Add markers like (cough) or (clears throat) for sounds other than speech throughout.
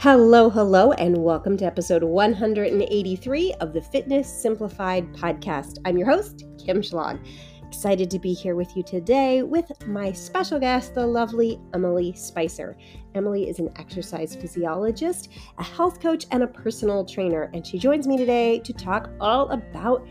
Hello, hello, and welcome to episode 183 of the Fitness Simplified podcast. I'm your host, Kim Schlag. Excited to be here with you today with my special guest, the lovely Emily Spicer. Emily is an exercise physiologist, a health coach, and a personal trainer, and she joins me today to talk all about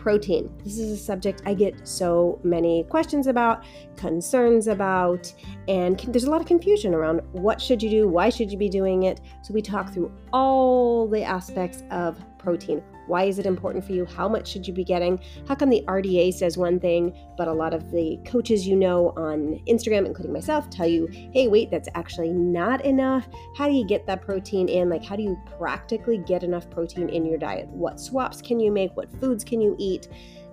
protein. This is a subject I get so many questions about, concerns about, and there's a lot of confusion around what should you do, why should you be doing it. So we talk through all the aspects of protein. Why is it important for you? How much should you be getting? How come the RDA says one thing, but a lot of the coaches you know on Instagram, including myself, tell you, hey, wait, that's actually not enough. How do you get that protein in? Like, how do you practically get enough protein in your diet? What swaps can you make? What foods can you eat?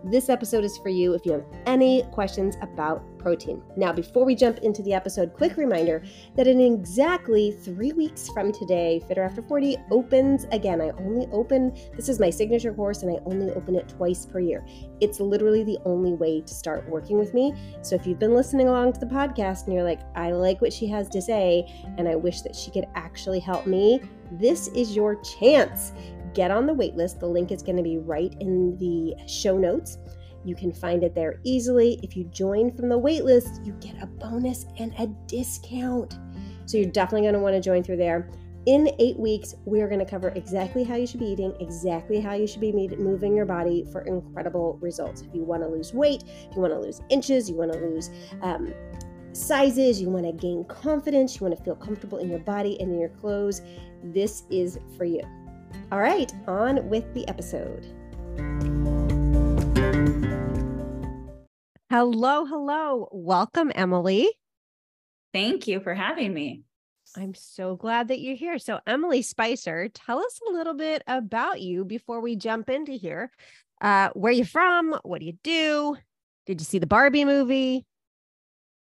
This episode is for you if you have any questions about protein. Now, before we jump into the episode, quick reminder that in exactly three weeks from today, Fitter After 40 opens again. I only open, this is my signature course, and I only open it twice per year. It's literally the only way to start working with me. So if you've been listening along to the podcast and you're like, I like what she has to say, and I wish that she could actually help me, this is your chance get on the waitlist. The link is going to be right in the show notes. You can find it there easily. If you join from the waitlist, you get a bonus and a discount. So you're definitely going to want to join through there. In eight weeks, we're going to cover exactly how you should be eating, exactly how you should be moving your body for incredible results. If you want to lose weight, if you want to lose inches, you want to lose um, sizes, you want to gain confidence, you want to feel comfortable in your body and in your clothes, this is for you. All right, on with the episode. Hello, hello. Welcome, Emily. Thank you for having me. I'm so glad that you're here. So, Emily Spicer, tell us a little bit about you before we jump into here. Uh, where you from? What do you do? Did you see the Barbie movie?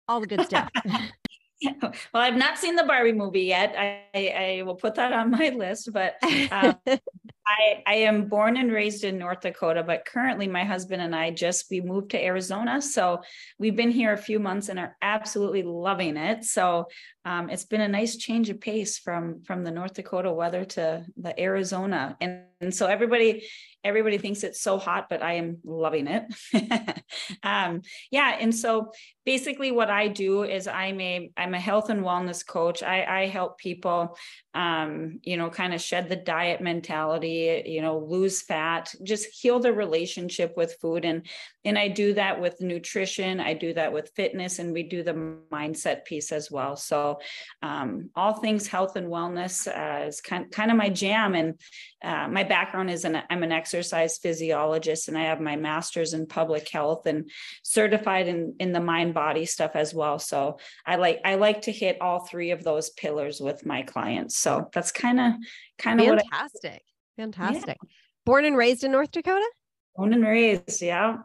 All the good (laughs) stuff. (laughs) (laughs) well, I've not seen the Barbie movie yet. I, I, I will put that on my list, but um, (laughs) I, I am born and raised in North Dakota, but currently my husband and I just we moved to Arizona. So we've been here a few months and are absolutely loving it. So um, it's been a nice change of pace from from the North Dakota weather to the Arizona. And, and so everybody everybody thinks it's so hot, but I am loving it. (laughs) um, yeah, and so basically what I do is I'm a I'm a health and wellness coach. I, I help people um, you know, kind of shed the diet mentality, you know, lose fat, just heal the relationship with food. And and I do that with nutrition, I do that with fitness, and we do the mindset piece as well. So um, all things health and wellness uh, is kind, kind of my jam. And uh, my background is an I'm an exercise physiologist, and I have my master's in public health and certified in in the mind body stuff as well. So I like I like to hit all three of those pillars with my clients. So that's kind of kind of fantastic. Fantastic. Yeah. Born and raised in North Dakota? Born and raised, yeah.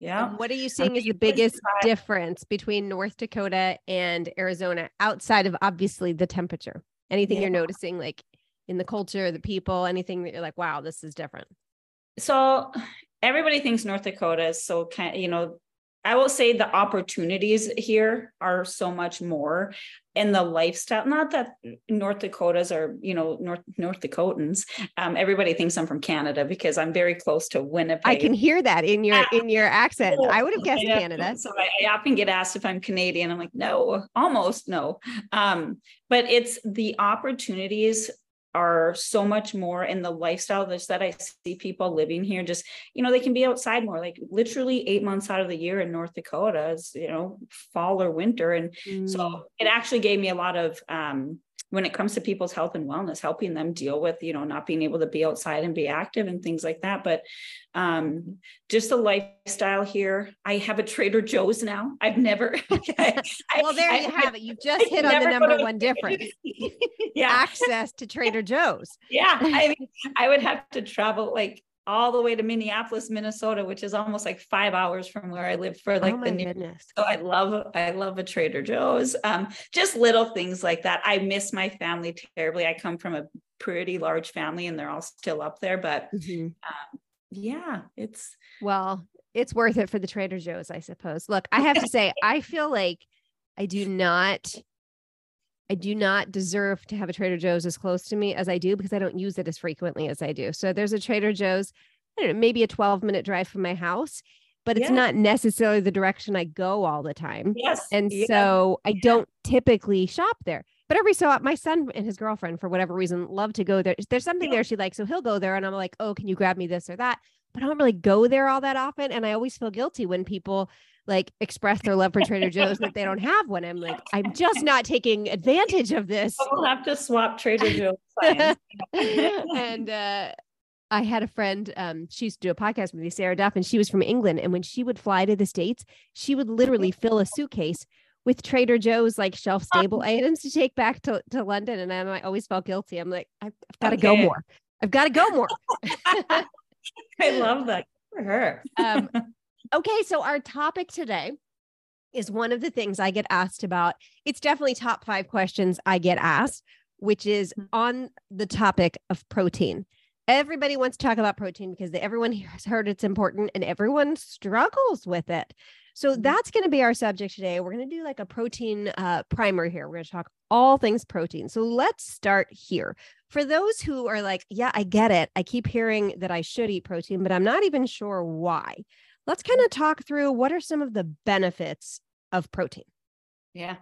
Yeah. And what are you seeing is the biggest difference between North Dakota and Arizona outside of obviously the temperature? Anything yeah. you're noticing like in the culture, the people, anything that you're like, wow, this is different? So everybody thinks North Dakota is so kind, you know, I will say the opportunities here are so much more in the lifestyle. Not that North Dakotas are, you know, North North Dakotans. Um, everybody thinks I'm from Canada because I'm very close to Winnipeg. I can hear that in your in your accent. I would have guessed Canada. So I, I, often get asked if I'm Canadian. I'm like, no, almost no. Um, but it's the opportunities are so much more in the lifestyle just that I see people living here. Just, you know, they can be outside more, like literally eight months out of the year in North Dakota is, you know, fall or winter. And mm. so it actually gave me a lot of um, when it comes to people's health and wellness, helping them deal with, you know, not being able to be outside and be active and things like that. But um, just the lifestyle here. I have a Trader Joe's now. I've never. (laughs) I, well, there I, you have it. You just hit on the number one difference. (laughs) yeah, access to Trader Joe's. Yeah, I (laughs) mean, I would have to travel like all the way to Minneapolis, Minnesota, which is almost like five hours from where I live for like oh the new. Goodness. So I love, I love a Trader Joe's. Um, just little things like that. I miss my family terribly. I come from a pretty large family, and they're all still up there. But mm-hmm. um, yeah, it's well, it's worth it for the Trader Joe's, I suppose. Look, I have to say, (laughs) I feel like I do not I do not deserve to have a Trader Joe's as close to me as I do because I don't use it as frequently as I do. So there's a Trader Joe's, I don't know, maybe a 12 minute drive from my house, but it's yeah. not necessarily the direction I go all the time. Yes. And yeah. so I yeah. don't typically shop there. But every so often, my son and his girlfriend, for whatever reason, love to go there. There's something there she likes. So he'll go there and I'm like, oh, can you grab me this or that? But I don't really go there all that often. And I always feel guilty when people like express their love for Trader Joe's that they don't have one. I'm like, I'm just not taking advantage of this. We'll have to swap Trader Joe's. (laughs) and uh, I had a friend, um, she used to do a podcast with me, Sarah Duff, and she was from England. And when she would fly to the States, she would literally fill a suitcase with Trader Joe's like shelf stable items to take back to, to London. And I, I always felt guilty. I'm like, I've, I've got to okay. go more. I've got to go more. I love that for her. um, (laughs) Okay, so our topic today is one of the things I get asked about. It's definitely top five questions I get asked, which is mm. on the topic of protein. Everybody wants to talk about protein because everyone has heard it's important and everyone struggles with it. So mm-hmm. that's going to be our subject today. We're going to do like a protein uh, primer here. We're going to talk all things protein. So let's start here. For those who are like, yeah, I get it. I keep hearing that I should eat protein, but I'm not even sure why let's kind of talk through what are some of the benefits of protein. Yeah.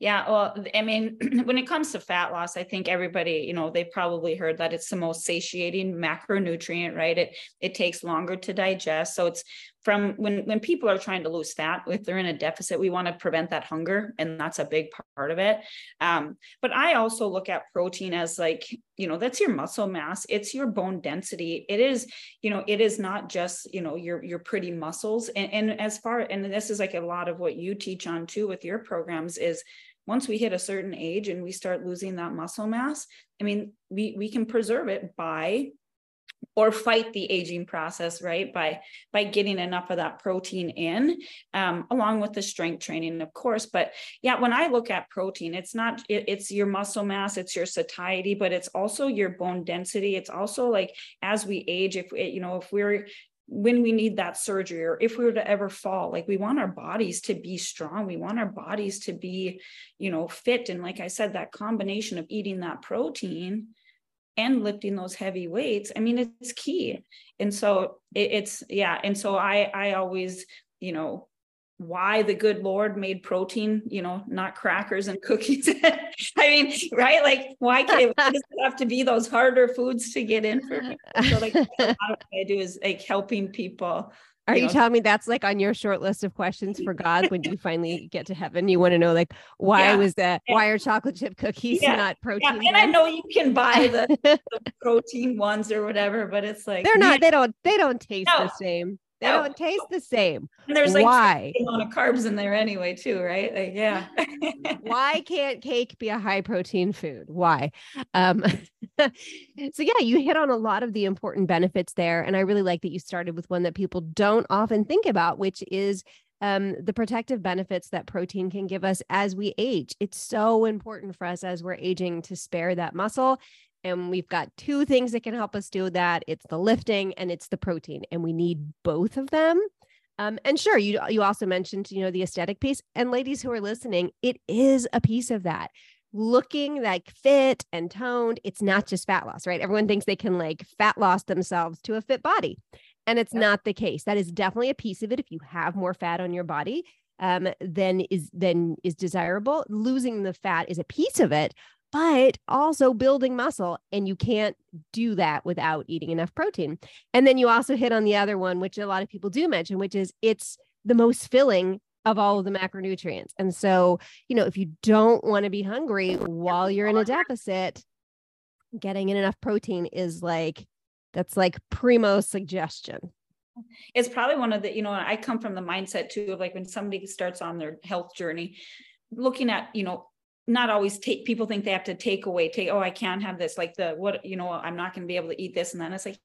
Yeah, well, I mean, (clears throat) when it comes to fat loss, I think everybody, you know, they've probably heard that it's the most satiating macronutrient, right? It it takes longer to digest. So it's from when when people are trying to lose fat, if they're in a deficit, we want to prevent that hunger, and that's a big part of it. Um, but I also look at protein as like, you know, that's your muscle mass, it's your bone density. It is, you know, it is not just, you know, your your pretty muscles. And, and as far and this is like a lot of what you teach on too with your programs is once we hit a certain age and we start losing that muscle mass, I mean, we we can preserve it by or fight the aging process right? By by getting enough of that protein in um, along with the strength training of course. But yeah when i look at protein it's not it, it's your muscle mass it's your satiety but it's also your bone density. It's also like as we age if you know if we're when we need that surgery or if we were to ever fall like we want our bodies to be strong. We want our bodies to be you know fit. And like i said that combination of eating that protein and lifting those heavy weights i mean it's key and so it, it's yeah and so i i always you know why the good Lord made protein, you know, not crackers and (laughs) cookies. I mean, right? Like, why can't it have to be those harder foods to get in for me? So, like, a lot of what I do is like helping people. Are you, know, telling me that's like on your short list of questions for God when you (laughs) finally get to heaven? You want to know, like, why yeah. was that? Why are chocolate chip cookies yeah. not protein? Yeah. And I know you can buy the, (laughs) the, protein ones or whatever, but it's like they're not. They don't. They don't taste no. the same. They no. don't taste the same. And there's like why a lot of carbs in there anyway, too, right? Like, yeah. why (laughs) can't cake be a high protein food? Why? Um, (laughs) so yeah, you hit on a lot of the important benefits there, and I really like that you started with one that people don't often think about, which is um, the protective benefits that protein can give us as we age. It's so important for us as we're aging to spare that muscle and we've got two things that can help us do that. It's the lifting and it's the protein and we need both of them. Um, and sure you you also mentioned you know the aesthetic piece and ladies who are listening it is a piece of that. Looking like fit and toned it's not just fat loss right? Everyone thinks they can like fat loss themselves to a fit body and it's yep. not the case. That is definitely a piece of it. If you have more fat on your body um, then is then is desirable. Losing the fat is a piece of it but also building muscle. And you can't do that without eating enough protein. And then you also hit on the other one, which a lot of people do mention, which is it's the most filling of all of the macronutrients. And so, you know, if you don't want to be hungry while you're in a deficit, getting in enough protein is like, that's like primo suggestion it's probably one of the you know i come from the mindset too of like when somebody starts on their health journey looking at you know not always take people think they have to take away take oh i can't have this like the what you know i'm not going to be able to eat this and then it's like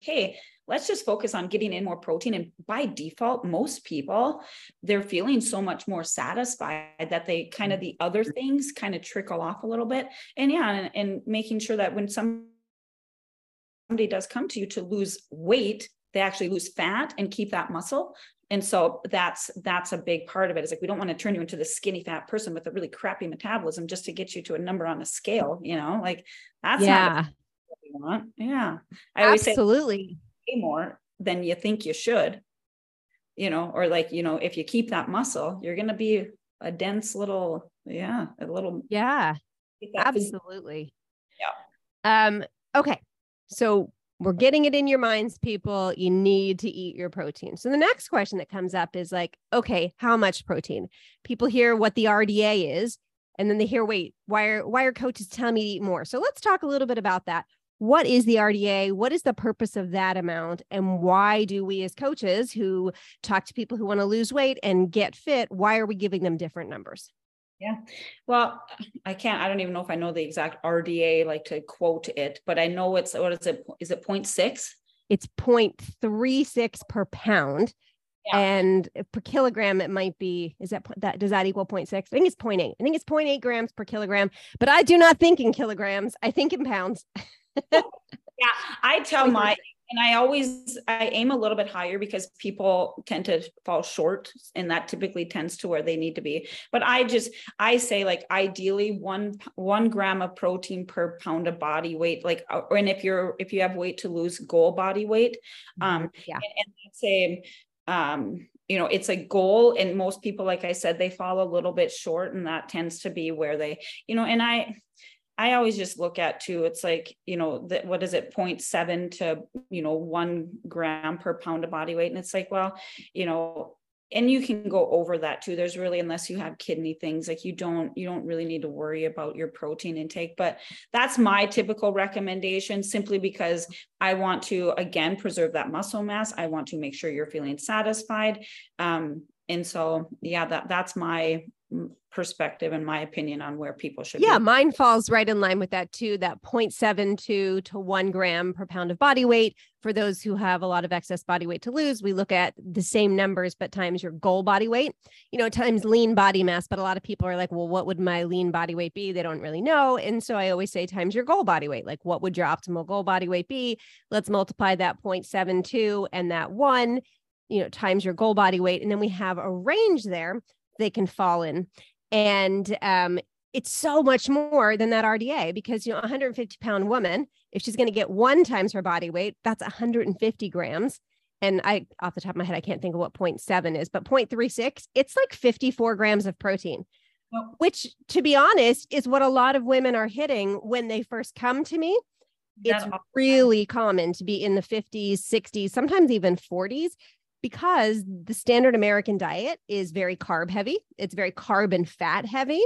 hey let's just focus on getting in more protein and by default most people they're feeling so much more satisfied that they kind of the mm-hmm. other things kind of trickle off a little bit and yeah and, and making sure that when somebody does come to you to lose weight they actually lose fat and keep that muscle and so that's that's a big part of it. Is like we don't want to turn you into this skinny fat person with a really crappy metabolism just to get you to a number on a scale, you know, like that's yeah. what we want. Yeah. I always Absolutely. say more than you think you should, you know, or like, you know, if you keep that muscle, you're gonna be a dense little, yeah, a little yeah. Absolutely. Yeah. Um, okay. So we're getting it in your minds, people. You need to eat your protein. So the next question that comes up is like, okay, how much protein? People hear what the RDA is, and then they hear, wait, why are why are coaches telling me to eat more? So let's talk a little bit about that. What is the RDA? What is the purpose of that amount? And why do we as coaches who talk to people who want to lose weight and get fit, why are we giving them different numbers? Yeah. Well, I can't, I don't even know if I know the exact RDA, like to quote it, but I know it's, what is it? Is it 0.6? It's 0.36 per pound. Yeah. And per kilogram, it might be, is that, that, does that equal 0.6? I think it's 0.8. I think it's 0.8 grams per kilogram, but I do not think in kilograms. I think in pounds. (laughs) yeah. I tell my, and I always I aim a little bit higher because people tend to fall short and that typically tends to where they need to be. But I just I say like ideally one one gram of protein per pound of body weight. Like uh, and if you're if you have weight to lose, goal body weight. Mm-hmm. Um yeah and, and say um you know it's a goal and most people like i said they fall a little bit short and that tends to be where they you know and i I always just look at too, it's like, you know, that what is it, 0.7 to, you know, one gram per pound of body weight. And it's like, well, you know, and you can go over that too. There's really, unless you have kidney things, like you don't, you don't really need to worry about your protein intake. But that's my typical recommendation simply because I want to, again, preserve that muscle mass. I want to make sure you're feeling satisfied. Um, and so, yeah, that that's my perspective and my opinion on where people should yeah be. mine falls right in line with that too that 0.72 to 1 gram per pound of body weight. For those who have a lot of excess body weight to lose we look at the same numbers but times your goal body weight. You know times lean body mass but a lot of people are like well what would my lean body weight be? They don't really know. And so i always say times your goal body weight. Like what would your optimal goal body weight be? Let's multiply that 0.72 and that 1 you know times your goal body weight. And then we have a range there they can fall in. And um, it's so much more than that RDA because, you know, a 150 pound woman, if she's going to get one times her body weight, that's 150 grams. And I, off the top of my head, I can't think of what 0.7 is, but 0.36, it's like 54 grams of protein, well, which, to be honest, is what a lot of women are hitting when they first come to me. It's really common to be in the 50s, 60s, sometimes even 40s because the standard American diet is very carb heavy. It's very carb and fat heavy.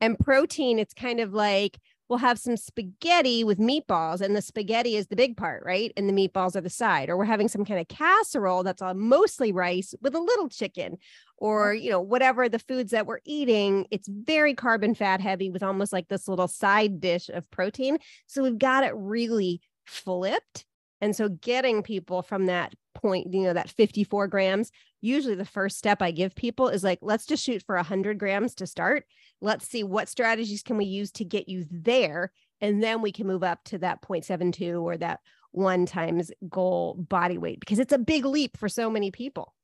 And protein, it's kind of like we'll have some spaghetti with meatballs, and the spaghetti is the big part, right? And the meatballs are the side. Or we're having some kind of casserole that's all mostly rice with a little chicken, or you know, whatever the foods that we're eating. It's very carb and fat heavy with almost like this little side dish of protein. So we've got it really flipped. And so getting people from that point, you know, that 54 grams, usually the first step I give people is like, let's just shoot for 100 grams to start. Let's see what strategies can we use to get you there. And then we can move up to that 0.72 or that one times goal body weight because it's a big leap for so many people.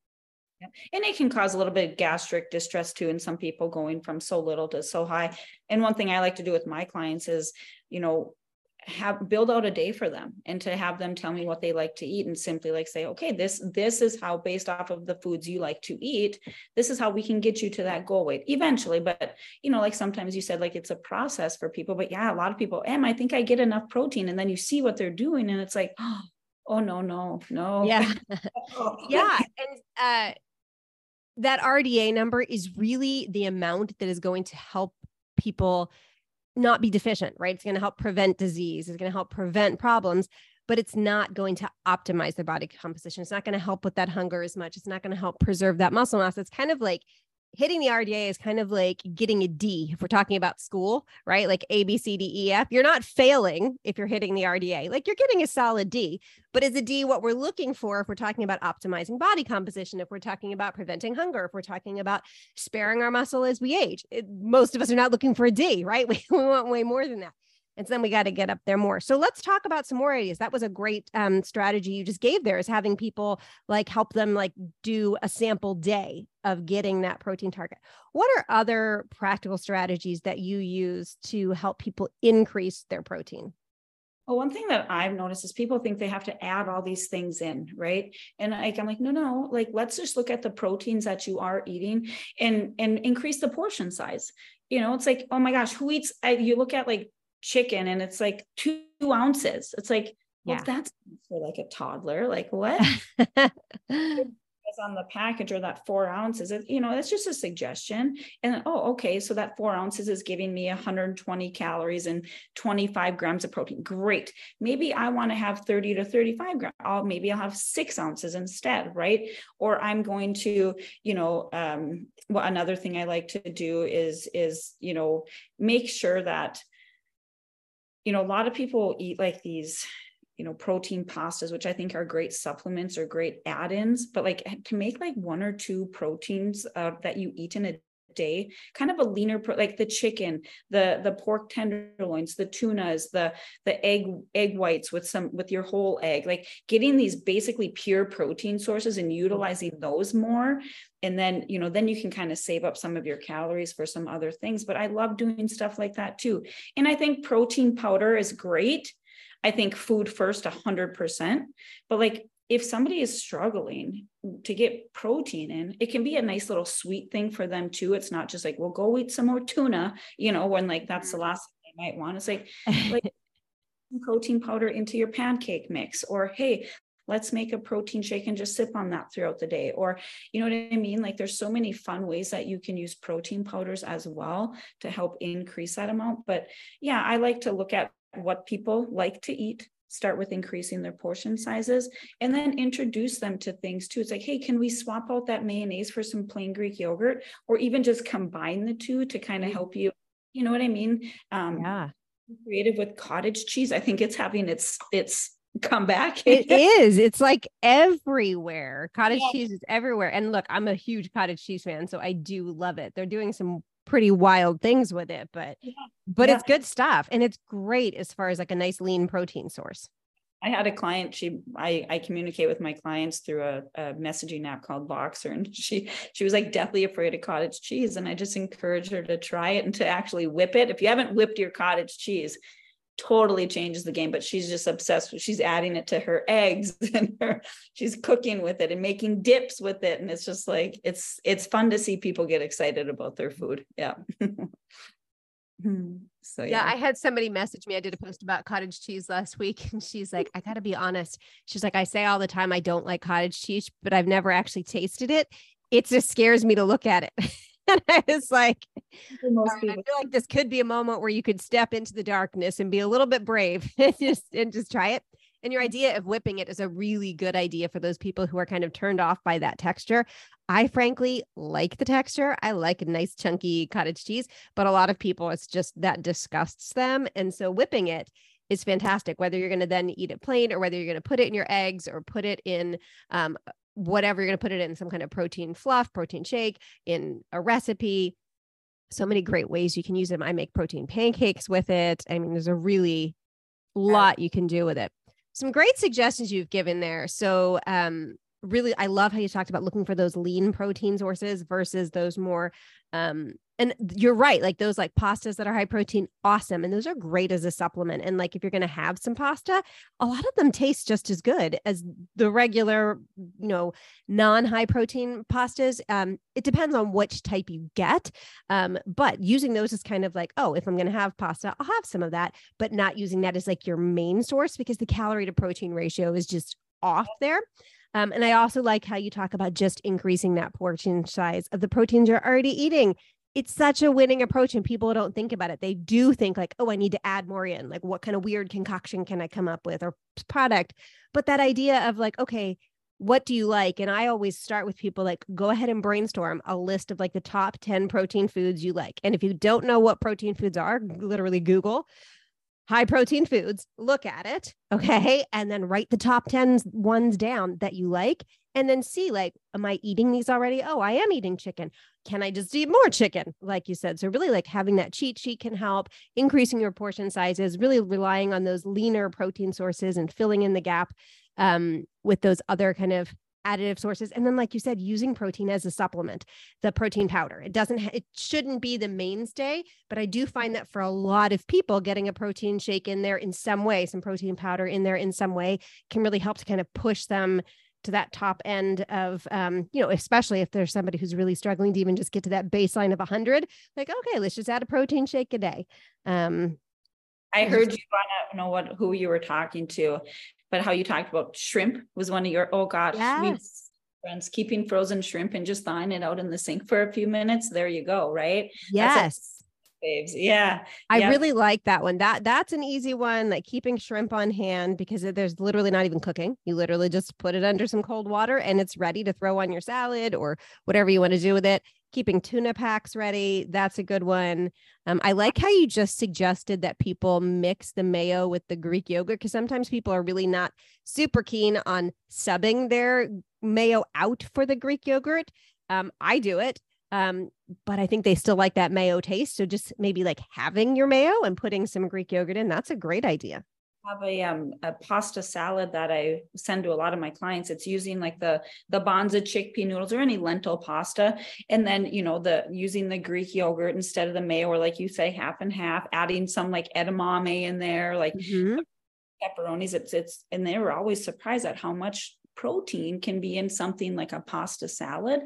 And it can cause a little bit of gastric distress too in some people going from so little to so high. And one thing I like to do with my clients is, you know, have build out a day for them and to have them tell me what they like to eat and simply like say okay this this is how based off of the foods you like to eat this is how we can get you to that goal weight. Eventually but you know like sometimes you said like it's a process for people but yeah a lot of people am i think i get enough protein and then you see what they're doing and it's like (gasps) oh no no no. Yeah. (laughs) Yeah and uh that rda number is really the amount that is going to help people not be deficient, right? It's going to help prevent disease, it's going to help prevent problems, but it's not going to optimize their body composition. It's not going to help with that hunger as much. It's not going to help preserve that muscle mass. It's kind of like hitting the RDA is kind of like getting a D if we're talking about school, right? Like A, B, C, D, E, F. You're not failing if you're hitting the RDA. Like you're getting a solid D. But is a D what we're looking for if we're talking about optimizing body composition, if we're talking about preventing hunger, if we're talking about sparing our muscle as we age? It, most of us are not looking for a D, right? (laughs) We, we want way more than that. And so then we got to get up there more. So let's talk about some more ideas. That was a great um, strategy you just gave there is having people like help them like do a sample day of getting that protein target. What are other practical strategies that you use to help people increase their protein? Well, one thing that I've noticed is people think they have to add all these things in, right? And like I'm like, no, no, like let's just look at the proteins that you are eating and and increase the portion size. You know, it's like, oh my gosh, who eats? You look at like chicken and it's like two ounces. It's like, well, yeah. that's for like a toddler. Like what? (laughs) on the package or that four ounces, you know, that's just a suggestion. And oh, okay, so that four ounces is giving me 120 calories and 25 grams of protein. Great. Maybe I want to have 30 to 35 grams. I'll, maybe I'll have six ounces instead, right? Or I'm going to, you know, um, well, another thing I like to do is is you know make sure that you know, a lot of people eat like these, you know, protein pastas, which I think are great supplements or great add-ins, but like to make like one or two proteins uh, that you eat in a day kind of a leaner like the chicken the the pork tenderloins the tunas the the egg egg whites with some with your whole egg like getting these basically pure protein sources and utilizing those more and then you know then you can kind of save up some of your calories for some other things but i love doing stuff like that too and i think protein powder is great i think food first 100% but like if somebody is struggling to get protein in, it can be a nice little sweet thing for them too. It's not just like, well, go eat some more tuna, you know, when like that's the mm-hmm. last thing they might want. It's like, (laughs) like protein powder into your pancake mix, or hey, let's make a protein shake and just sip on that throughout the day. Or, you know what I mean? Like there's so many fun ways that you can use protein powders as well to help increase that amount. But yeah, I like to look at what people like to eat start with increasing their portion sizes and then introduce them to things too. It's like, hey, can we swap out that mayonnaise for some plain Greek yogurt or even just combine the two to kind of help you? You know what I mean? Um, yeah. Creative with cottage cheese. I think it's having its its comeback. (laughs) it is. It's like everywhere. Cottage yeah. cheese is everywhere. And look, I'm a huge cottage cheese fan, so I do love it. They're doing some pretty wild things with it, but yeah. but yeah. it's good stuff and it's great as far as like a nice lean protein source. I had a client. She, I, I communicate with my clients through a, a, messaging app called Voxer, and she, she was like deathly afraid of cottage cheese, and I just encouraged her to try it and to actually whip it. If you haven't whipped your cottage cheese, totally changes the game but she's just obsessed with she's adding it to her (laughs) eggs and her she's cooking with it and making dips with it. And it's just like it's it's fun to see people get excited about their food. Yeah. (laughs) Hmm. so yeah. yeah. I had somebody message me. I did a post about cottage cheese last week (laughs) and she's like i gotta be honest. She's like i say all the time i don't like cottage cheese but i've never actually tasted it. It just scares me to look at it (laughs) and I was like, I feel like this could be a moment where you could step into the darkness and be a little bit brave (laughs) and just and just try it. And your idea of whipping it is a really good idea for those people who are kind of turned off by that texture. I frankly like the texture. I like a nice chunky cottage cheese, but a lot of people it's just that disgusts them. And so whipping it is fantastic, whether you're going to then eat it plain or whether you're going to put it in your eggs or put it in um, whatever you're going to put it in some kind of protein fluff, protein shake, in a recipe. So many great ways you can use them. I make protein pancakes with it. I mean, there's a really lot you can do with it. Some great suggestions you've given there. So, um, really, I love how you talked about looking for those lean protein sources versus those more um, and you're right like those like pastas that are high protein awesome and those are great as a supplement and like if you're going to have some pasta a lot of them taste just as good as the regular you know non high protein pastas um it depends on which type you get um but using those is kind of like oh if i'm going to have pasta i'll have some of that but not using that as like your main source because the calorie to protein ratio is just off there um, and I also like how you talk about just increasing that portion size of the proteins you're already eating it's such a winning approach and people don't think about it. They do think like, oh, I need to add more in. Like, what kind of weird concoction can I come up with or product? But that idea of like, okay, what do you like? And I always start with people like, go ahead and brainstorm a list of like the top 10 protein foods you like. And if you don't know what protein foods are, literally Google high protein foods, look at it. Okay. And then write the top 10 ones down that you like and then see like am i eating these already oh i am eating chicken can i just eat more chicken like you said so really like having that cheat sheet can help increasing your portion sizes really relying on those leaner protein sources and filling in the gap um, with those other kind of additive sources. And then like you said using protein as a supplement the protein powder. It doesn't ha- it shouldn't be the mainstay but i do find that for a lot of people getting a protein shake in there in some way some protein powder in there in some way can really help to kind of push them to that top end of um, you know especially if there's somebody who's really struggling to even just get to that baseline of 100 like okay let's just add a protein shake a day. Um, I heard you want to know what who you were talking to, but how you talked about shrimp was one of your oh gosh, yes. friends keeping frozen shrimp and just thawing it out in the sink for a few minutes. There you go, right? Yes babes. Yeah. I yeah. really like that one. That that's an easy one, like keeping shrimp on hand because there's literally not even cooking. You literally just put it under some cold water and it's ready to throw on your salad or whatever you want to do with it. Keeping tuna packs ready, that's a good one. Um, I like how you just suggested that people mix the mayo with the Greek yogurt because sometimes people are really not super keen on subbing their mayo out for the Greek yogurt. Um, I do it um, but I think they still like that mayo taste. So just maybe like having your mayo and putting some Greek yogurt in, that's a great idea. Have a um a pasta salad that I send to a lot of my clients. It's using like the the Banza chickpea noodles or any lentil pasta, and then you know the using the Greek yogurt instead of the mayo, or like you say, half and half, adding some like edamame in there, like mm-hmm. pepperonis. It's it's and they were always surprised at how much protein can be in something like a pasta salad.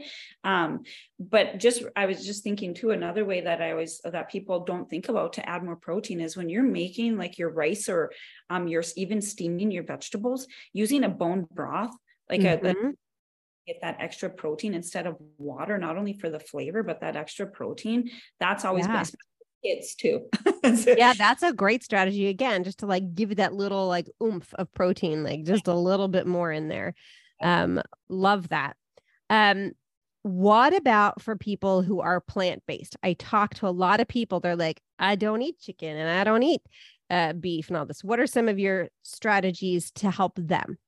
Um, but just I was just thinking too, another way that I always that people don't think about to add more protein is when you're making like your rice or um you're even steaming your vegetables, using a bone broth, like mm-hmm. a, get that extra protein instead of water, not only for the flavor, but that extra protein. That's always yeah. best kids too. (laughs) (laughs) yeah, that's a great strategy again, just to like give that little like oomph of protein, like just a little bit more in there. Um, love that. Um, what about for people who are plant-based? I talk to a lot of people, they're like, I don't eat chicken and I don't eat uh, beef and all this. What are some of your strategies to help them?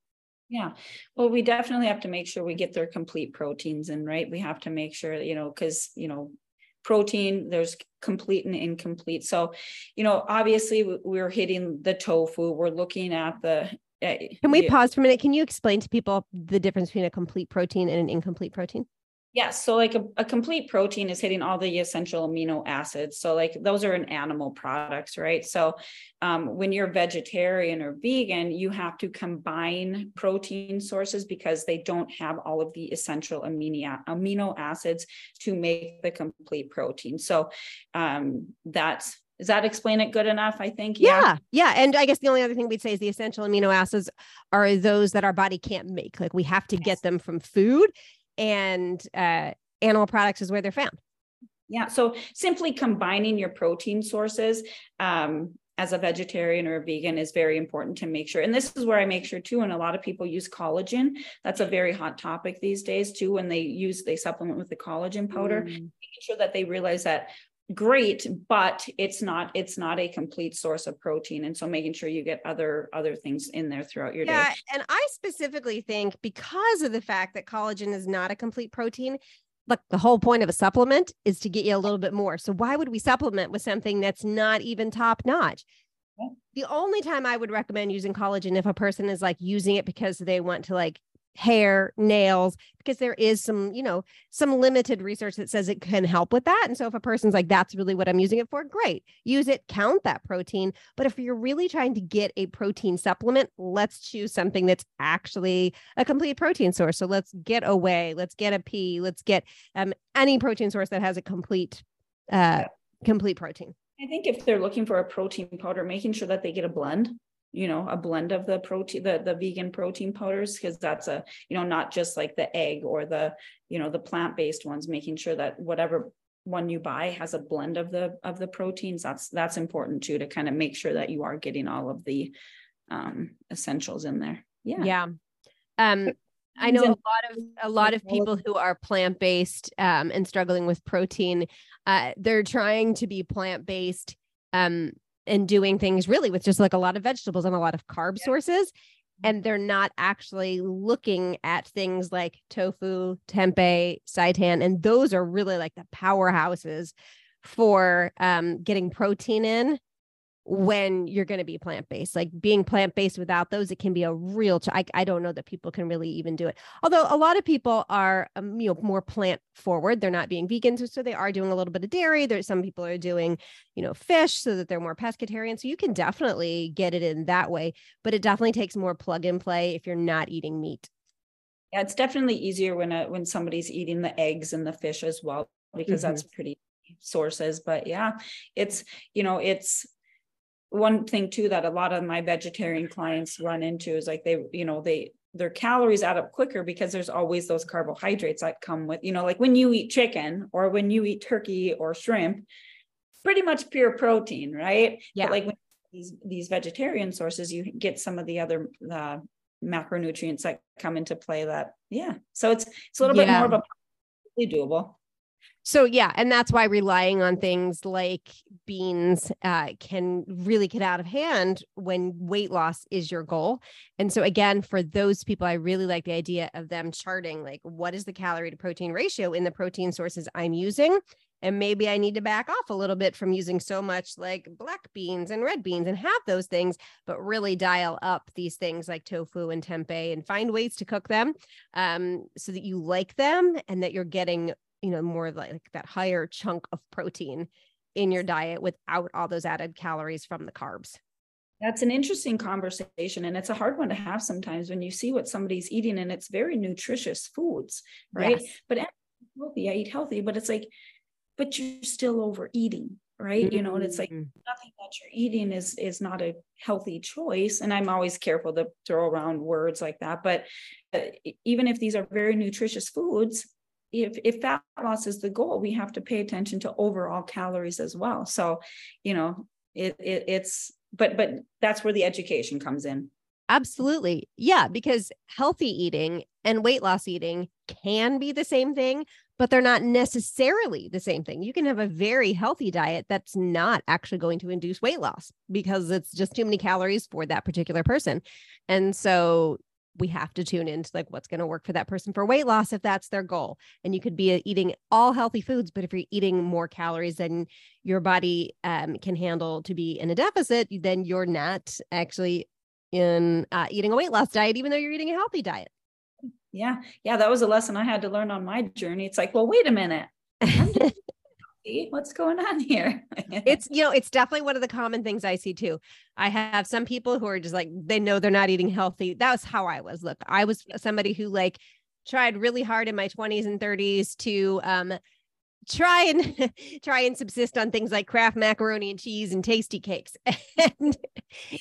Yeah. Well, we definitely have to make sure we get their complete proteins in, right? We have to make sure, you know, because, you know, protein there's complete and incomplete. So you know obviously we're hitting the tofu we're looking at the uh, can we pause for a minute? Can you explain to people the difference between a complete protein and an incomplete protein yeah, so like a, a, complete protein is hitting all the essential amino acids. So like those are in animal products, right? So um, when you're vegetarian or vegan, you have to combine protein sources because they don't have all of the essential amino amino acids to make the complete protein. So um, that's does that explain it good enough? I think. Yeah. yeah. And I guess the only other thing we'd say is the essential amino acids are those that our body can't make. Like we have to yes. get them from food and uh, animal products is where they're found. Yeah. So simply combining your protein sources um, as a vegetarian or a vegan is very important to make sure. And this is where I make sure too. And a lot of people use collagen. That's a very hot topic these days too. When they use, they supplement with the collagen powder, mm. making sure that they realize that great but it's not it's not a complete source of protein. And so making sure you get other other things in there throughout your yeah, day and i specifically think because of the fact that collagen is not a complete protein look the whole point of a supplement is to get you a little bit more. So why would we supplement with something that's not even top notch? The only time i would recommend using collagen if a person is like using it because they want to like hair, nails, because there is some, you know, some limited research that says it can help with that. And so if a person's like, that's really what I'm using it for, great, use it, count that protein. But if you're really trying to get a protein supplement, let's choose something that's actually a complete protein source. So let's get away, let's get a pea, let's get um, any protein source that has a complete, uh, complete protein. I think if they're looking for a protein powder, making sure that they get a blend you know a blend of the protein the the vegan protein powders because that's a you know not just like the egg or the you know the plant-based ones making sure that whatever one you buy has a blend of the of the proteins. That's that's important too to kind of make sure that you are getting all of the um essentials in there. Yeah. Yeah. Um I know a lot of a lot of people who are plant based um, and struggling with protein. Uh, they're trying to be plant based um, and doing things really with just like a lot of vegetables and a lot of carb yeah. sources. And they're not actually looking at things like tofu, tempeh, seitan, and those are really like the powerhouses for um, getting protein in when you're going to be plant based. Like being plant based without those, it can be a real. Ch- I, I don't know that people can really even do it. Although a lot of people are, um, you know, more plant forward. They're not being vegans, so they are doing a little bit of dairy. There's some people are doing, you know, fish, so that they're more pescatarian. So you can definitely get it in that way, but it definitely takes more plug and play if you're not eating meat. Yeah, it's definitely easier when a, when somebody's eating the eggs and the fish as well because mm-hmm. that's pretty sources but yeah it's you know it's one thing too that a lot of my vegetarian clients run into is like they you know they their calories add up quicker because there's always those carbohydrates that come with you know like when you eat chicken or when you eat turkey or shrimp pretty much pure protein right? Yeah. but like when these these vegetarian sources you get some of the other uh, macronutrients that come into play that yeah. So it's it's a little yeah. bit more of a doable so yeah, and that's why relying on things like beans uh, can really get out of hand when weight loss is your goal. And so again, for those people, I really like the idea of them charting like what is the calorie to protein ratio in the protein sources I'm using. And maybe I need to back off a little bit from using so much like black beans and red beans and have those things, but really dial up these things like tofu and tempeh and find ways to cook them um, so that you like them and that you're getting you know more like that higher chunk of protein in your diet without all those added calories from the carbs that's an interesting conversation and it's a hard one to have sometimes when you see what somebody's eating and it's very nutritious foods right yes. but healthy i eat healthy but it's like but you're still overeating right mm-hmm. you know and it's like mm-hmm. nothing that you're eating is is not a healthy choice and i'm always careful to throw around words like that but uh, even if these are very nutritious foods if if fat loss is the goal we have to pay attention to overall calories as well. So you know it, it it's but but that's where the education comes in. Absolutely. Yeah because healthy eating and weight loss eating can be the same thing but they're not necessarily the same thing. You can have a very healthy diet that's not actually going to induce weight loss because it's just too many calories for that particular person. And so we have to tune into like what's going to work for that person for weight loss if that's their goal. And you could be uh, eating all healthy foods, but if you're eating more calories than your body um, can handle to be in a deficit, then you're not actually in uh, eating a weight loss diet, even though you're eating a healthy diet. Yeah. Yeah. That was a lesson I had to learn on my journey. It's like, well, wait a minute. (laughs) what's going on here? (laughs) It's you know it's definitely one of the common things i see too. I have some people who are just like they know they're not eating healthy. That was how i was. Look i was somebody who like tried really hard in my 20s and 30s to um try and (laughs) try and subsist on things like Kraft macaroni and cheese and Tastykakes (laughs) and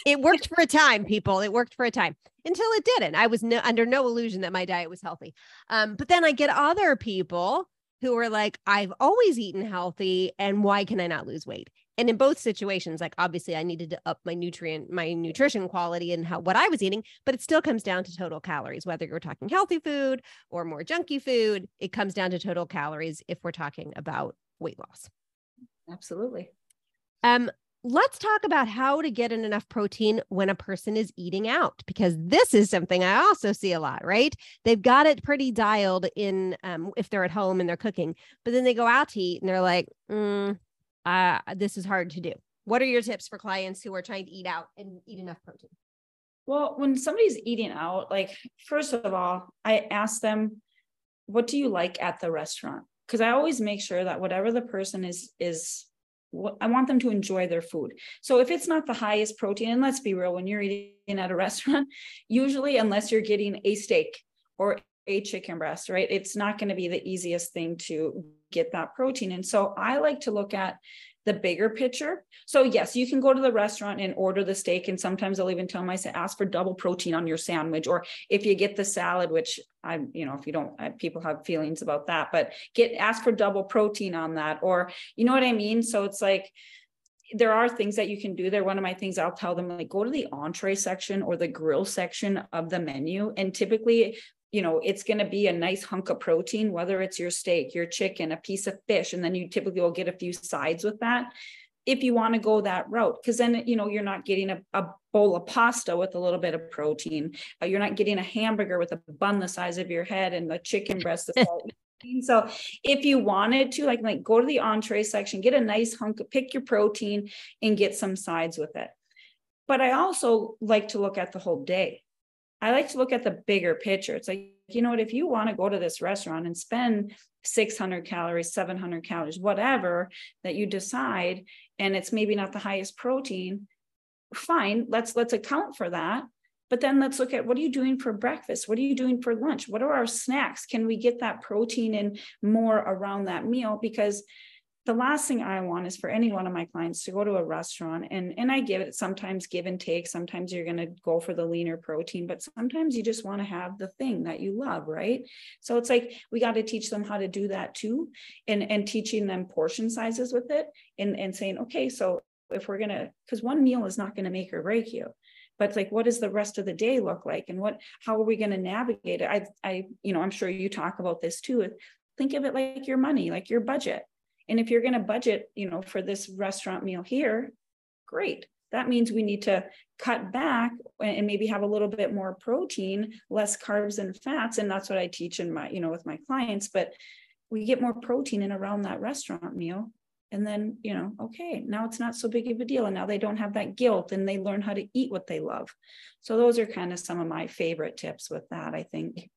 it worked for a time people. It worked for a time. Until it didn't. I was no, under no illusion that my diet was healthy. Um, but then i get other people who are like, I've always eaten healthy and why can I not lose weight? And in both situations, like obviously I needed to up my nutrient, my nutrition quality and how what I was eating, but it still comes down to total calories, whether you're talking healthy food or more junky food, it comes down to total calories if we're talking about weight loss. Absolutely. Um, let's talk about how to get in enough protein when a person is eating out because this is something i also see a lot right? They've got it pretty dialed in um, if they're at home and they're cooking but then they go out to eat and they're like mm, uh, this is hard to do. What are your tips for clients who are trying to eat out and eat enough protein? Well when somebody's eating out like first of all i ask them what do you like at the restaurant? Because i always make sure that whatever the person is is I want them to enjoy their food. So if it's not the highest protein, and let's be real, when you're eating at a restaurant, (laughs) usually unless you're getting a steak or a chicken breast, right? It's not going to be the easiest thing to get that protein. And so I like to look at the bigger picture. So yes, you can go to the restaurant and order the steak. And sometimes I'll even tell them, I say, ask for double protein on your sandwich. Or if you get the salad, which I, you know, if you don't, people have feelings about that, but get, ask for double protein on that. Or, you know what I mean? So it's like, there are things that you can do there. One of my things I'll tell them, like, go to the entree section or the grill section of the menu. And typically, you know, it's going to be a nice hunk of protein, whether it's your steak, your chicken, a piece of fish, and then you typically will get a few sides with that. If you want to go that route because then you know you're not getting a, a bowl of pasta with a little bit of protein. Uh, you're not getting a hamburger with a bun the size of your head and a chicken breast so if you wanted to like like go to the entree section get a nice hunk pick your protein and get some sides with it. But i also like to look at the whole day i like to look at the bigger picture. It's like you know what if you want to go to this restaurant and spend 600 calories 700 calories whatever that you decide and it's maybe not the highest protein fine let's let's account for that. But then let's look at what are you doing for breakfast? What are you doing for lunch? What are our snacks? Can we get that protein in more around that meal? Because the last thing I want is for any one of my clients to go to a restaurant and and I give it sometimes give and take. Sometimes you're going to go for the leaner protein, but sometimes you just want to have the thing that you love, right? So it's like we got to teach them how to do that too, and and teaching them portion sizes with it, and and saying okay, so if we're gonna because one meal is not going to make or break you but like what does the rest of the day look like and what how are we going to navigate it i i you know i'm sure you talk about this too think of it like your money like your budget and if you're going to budget, you know, for this restaurant meal here, great. That means we need to cut back and maybe have a little bit more protein, less carbs and fats. And that's what I teach in my, you know, with my clients. But we get more protein in around that restaurant meal. And then, you know, okay, now it's not so big of a deal. And now they don't have that guilt and they learn how to eat what they love. So those are kind of some of my favorite tips with that, I think.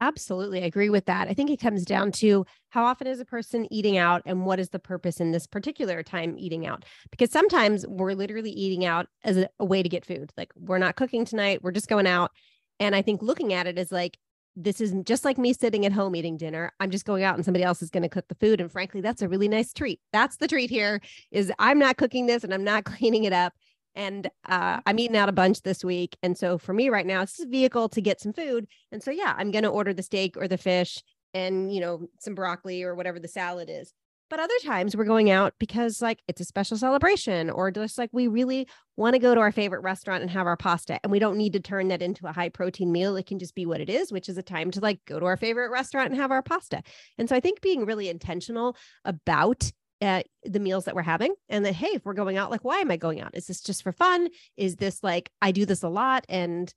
Absolutely. I agree with that. I think it comes down to how often is a person eating out and what is the purpose in this particular time eating out? Because sometimes we're literally eating out as a, a way to get food. Like we're not cooking tonight, we're just going out. And I think looking at it is like, this is just like me sitting at home eating dinner. I'm just going out and somebody else is going to cook the food. And frankly, that's a really nice treat. That's the treat here is I'm not cooking this and I'm not (laughs) cleaning it up and uh, I'm eating out a bunch this week. And so for me right now, it's a vehicle to get some food. And so yeah, I'm going to order the steak or the fish and you know some broccoli or whatever the salad is. But other times we're going out because like it's a special celebration or just like we really want to go to our favorite restaurant and have our pasta and we don't need to turn that into a high protein meal. It can just be what it is, which is a time to like go to our favorite restaurant and have our pasta. And so I think being really intentional about at the meals that we're having and that hey if we're going out like why am i going out? Is this just for fun? Is this like i do this a lot and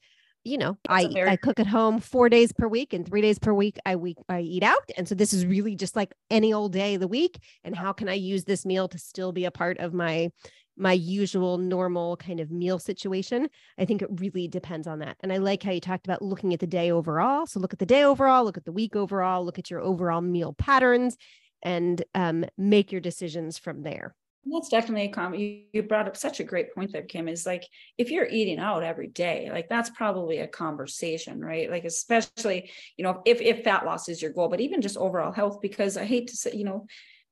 you know i very- i cook at home four days per week and three days per week i week i eat out and so this is really just like any old day of the week and how can i use this meal to still be a part of my my usual normal kind of meal situation? I think it really depends on that and i like how you talked about looking at the day overall so look at the day overall look at the week overall look at your overall meal patterns and um, make your decisions from there. That's definitely a comment. You, brought up such a great point there, Kim. Is like if you're eating out every day, like that's probably a conversation, right? Like especially, you know, if if fat loss is your goal, but even just overall health, because I hate to say, you know,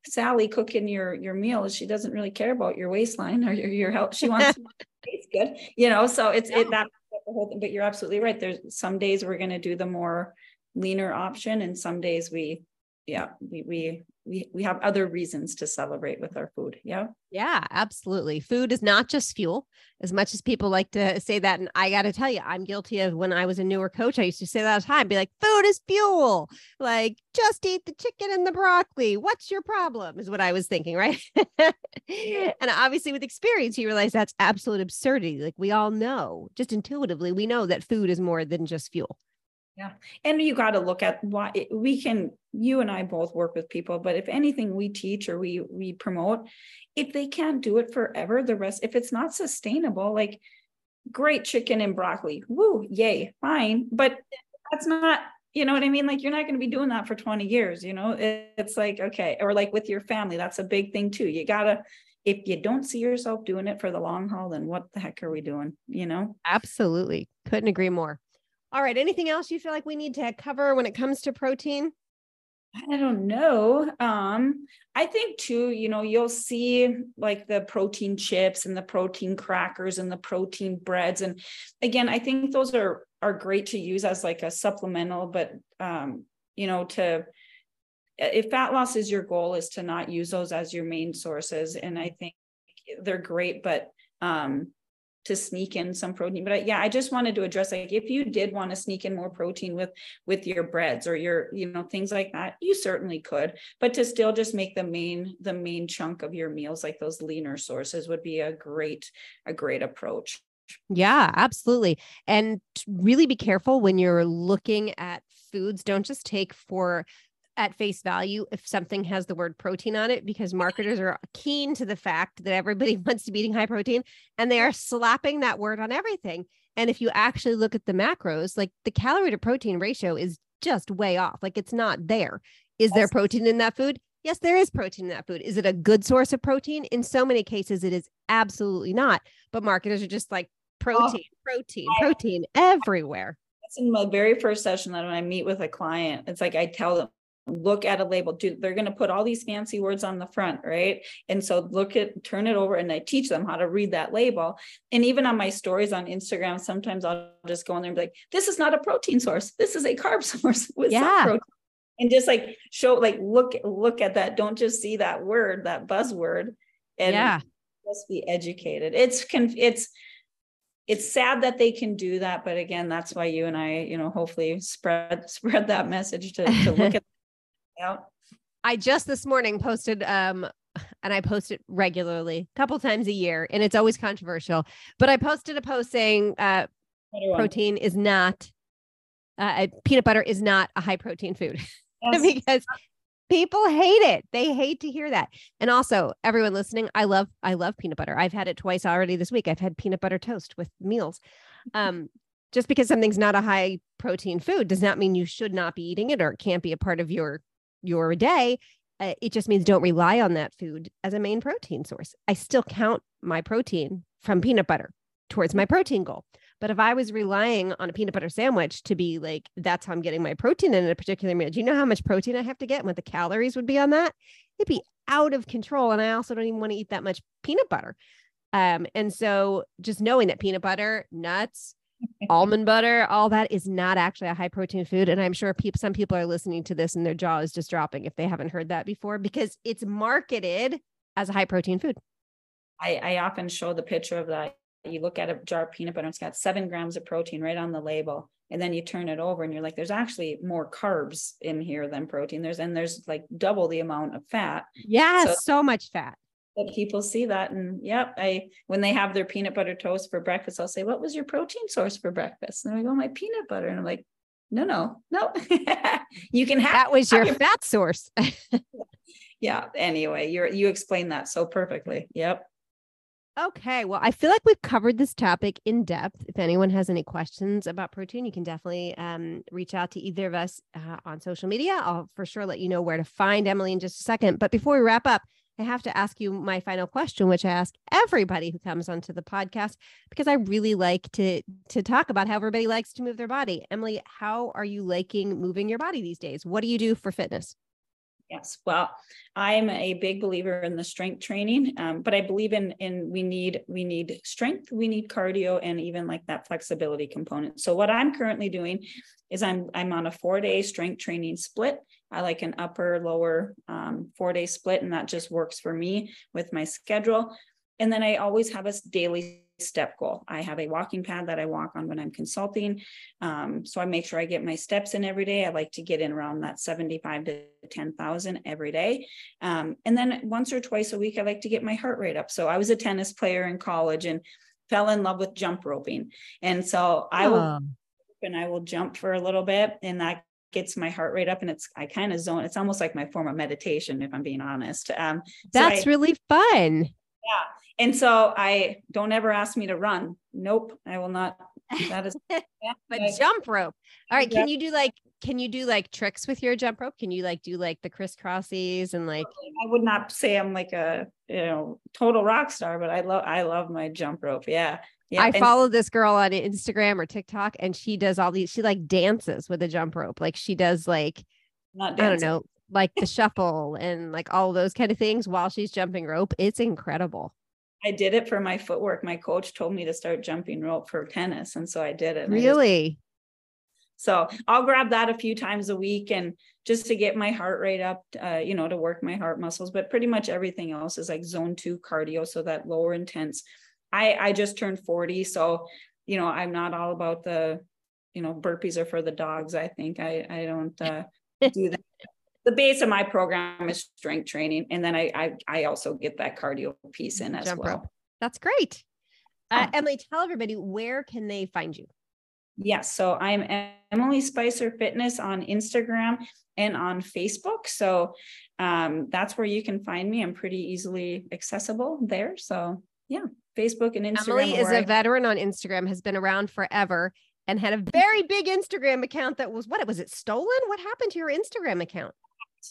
Sally cooking your your meals, she doesn't really care about your waistline or your, your health. She wants to (laughs) taste good, you know. So it's it that the whole thing. But you're absolutely right. There's some days we're going to do the more leaner option, and some days we yeah we we we we have other reasons to celebrate with our food yeah? Yeah absolutely. Food is not just fuel. As much as people like to say that and i got to tell you i'm guilty of when i was a newer coach i used to say that all the time be like food is fuel. Like just eat the chicken and the broccoli. What's your problem? is what i was thinking right? (laughs) And obviously with experience you realize that's absolute absurdity. Like we all know just intuitively we know that food is more than just fuel yeah. And you got to look at why we can, you and I both work with people, but if anything we teach or we we promote, if they can't do it forever, the rest, if it's not sustainable, like great chicken and broccoli, woo, yay, fine. But that's not, you know what I mean? Like you're not going to be doing that for 20 years, you know? It's like, okay, or like with your family, that's a big thing too. You gotta, if you don't see yourself doing it for the long haul, then what the heck are we doing? You know? Absolutely. Couldn't agree more. All right. Anything else you feel like we need to cover when it comes to protein? I don't know. Um, I think too, you know, you'll see like the protein chips and the protein crackers and the protein breads. And again, I think those are are great to use as like a supplemental, but um, you know, to if fat loss is your goal, is to not use those as your main sources. And I think they're great, but um to sneak in some protein. But I, yeah, I just wanted to address like if you did want to sneak in more protein with with your breads or your you know things like that, you certainly could. But to still just make the main the main chunk of your meals like those leaner sources would be a great a great approach. Yeah, absolutely. And really be careful when you're looking at foods. Don't just take for at face value if something has the word protein on it because marketers are keen to the fact that everybody (laughs) wants to be eating high protein and they are slapping that word on everything. And if you actually look at the macros, like the calorie to protein ratio is just way off. Like it's not there. Is there protein in that food? Yes, there is protein in that food. Is it a good source of protein? In so many cases, it is absolutely not. But marketers are just like protein, oh, protein, protein everywhere. That's in my very first session that when I meet with a client, it's like I tell them, look at a label. Do they're going to put all these fancy words on the front right? And so look at turn it over and i teach them how to read that label. And even on my stories on instagram sometimes i'll just go in there and be like this is not a protein source. This is a carb (laughs) source with yeah. protein. And just like show like look look at that. Don't just see that word that buzzword and yeah. just be educated. It's can it's it's sad that they can do that but again that's why you and i you know hopefully spread (laughs) spread that message to, to look at (laughs) I just this morning posted um and I post it regularly, a couple times a year, and it's always controversial. But I posted a post saying uh, protein is not uh, peanut butter is not a high protein food (laughs) yes. because people hate it. They hate to hear that. And also, everyone listening, I love I love peanut butter. I've had it twice already this week. I've had peanut butter toast with meals. Um, just because something's not a high protein food does not mean you should not be eating it or it can't be a part of your your day, uh, it just means don't rely on that food as a main protein source. I still count my protein from peanut butter towards my protein goal. But if I was relying on a peanut butter sandwich to be like, that's how I'm getting my protein in a particular meal, do you know how much protein I have to get and what the calories would be on that? It'd be out of control. And I also don't even want to eat that much peanut butter. Um, and so just knowing that peanut butter, nuts, almond butter, all that is not actually a high protein food. And I'm sure people, some people are listening to this and their jaw is just dropping if they haven't heard that before because it's marketed as a high protein food. I, I often show the picture of that. You look at a jar of peanut butter, it's got seven grams of protein right on the label. And then you turn it over and you're like, there's actually more carbs in here than protein. There's and there's like double the amount of fat. Yeah, so, so much fat that people see that and yep i when they have their peanut butter toast for breakfast i'll say what was your protein source for breakfast and i go my peanut butter and i'm like no no no (laughs) you can have that was your, (laughs) fat source yeah anyway you're you explained that so perfectly yep Okay, well, I feel like we've covered this topic in depth. If anyone has any questions about protein, you can definitely um, reach out to either of us uh, on social media. I'll for sure let you know where to find Emily in just a second. But before we wrap up, I have to ask you my final question, which I ask everybody who comes onto the podcast because I really like to to talk about how everybody likes to move their body. Emily, how are you liking moving your body these days? What do you do for fitness? Yes, well, I'm a big believer in the strength training, um, but I believe in in we need we need strength, we need cardio, and even like that flexibility component. So what I'm currently doing is I'm I'm on a four day strength training split. I like an upper lower um, four day split, and that just works for me with my schedule. And then I always have a daily step goal. I have a walking pad that I walk on when I'm consulting. Um, so I make sure I get my steps in every day. I like to get in around that 75 to 10,000 every day. Um, and then once or twice a week, I like to get my heart rate up. So I was a tennis player in college and fell in love with jump roping. And so I will and I will jump for a little bit and that gets my heart rate up and it's I kind of zone it's almost like my form of meditation if I'm being honest. Um That's so I, really fun. Yeah. And so I don't ever ask me to run. Nope, I will not. That is (laughs) but jump rope. All right, can you do like can you do like tricks with your jump rope? Can you like do like the crisscrossies and like I would not say I'm like a you know total rock star, but I love I love my jump rope. Yeah. Yeah, I and- follow this girl on Instagram or TikTok and she does all these, she like dances with a jump rope. Like she does like, I don't know, like the shuffle and like all those kind of things while she's jumping rope. It's incredible. I did it for my footwork. My coach told me to start jumping rope for tennis. And so I did it. Really? Just, so I'll grab that a few times a week and just to get my heart rate up, uh, you know, to work my heart muscles. But pretty much everything else is like zone two cardio. So that lower intense I I just turned 40, so you know, I'm not all about the, you know, burpees are for the dogs. I think I I don't uh, (laughs) do that. The base of my program is strength training, and then I I, I also get that cardio piece in as Jump well. Rope. That's great. Uh, Emily, tell everybody where can they find you? Yes, so I'm Emily Spicer Fitness on Instagram and on Facebook. So um, that's where you can find me. I'm pretty easily accessible there. So yeah, Facebook and Instagram. Emily is a I- veteran on Instagram, has been around forever and had a very big Instagram account that was what was it stolen? What happened to your Instagram account?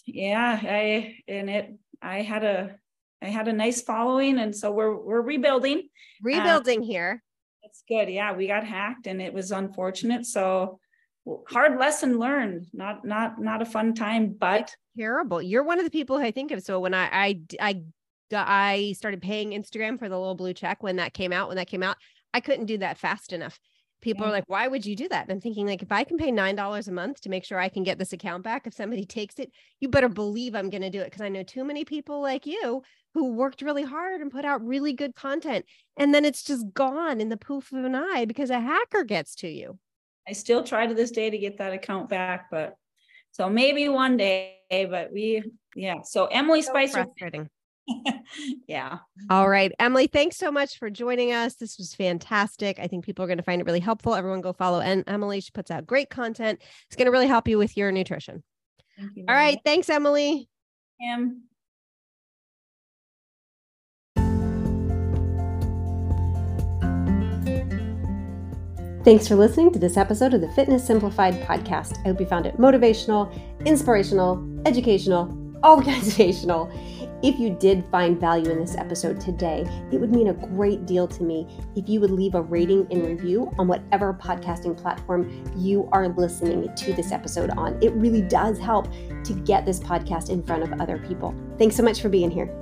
Yeah, I and it I had a I had a nice following and so we're we're rebuilding. Uh, rebuilding uh, here. It's good. Yeah, we got hacked and it was unfortunate. So hard lesson learned. Not not not a fun time, but it's terrible. You're one of the people I think of. So when I I I I started paying Instagram for the little blue check when that came out. When that came out, I couldn't do that fast enough. People yeah. are like, why would you do that? And I'm thinking, like, if I can pay $9 a month to make sure I can get this account back, if somebody takes it, you better believe I'm going to do it. Cause I know too many people like you who worked really hard and put out really good content. And then it's just gone in the poof of an eye because a hacker gets to you. I still try to this day to get that account back, but so maybe one day, but we, yeah. So Emily so Spicer. Frustrating. (laughs) yeah. All right. Emily, thanks so much for joining us. This was fantastic. I think people are going to find it really helpful. Everyone go follow and Emily. She puts out great content. It's going to really help you with your nutrition. You, All right. Thanks, Emily. Em. Thanks for listening to this episode of the Fitness Simplified podcast. I hope you found it motivational, inspirational, educational, all organizational. If you did find value in this episode today, it would mean a great deal to me if you would leave a rating and review on whatever podcasting platform you are listening to this episode on. It really does help to get this podcast in front of other people. Thanks so much for being here.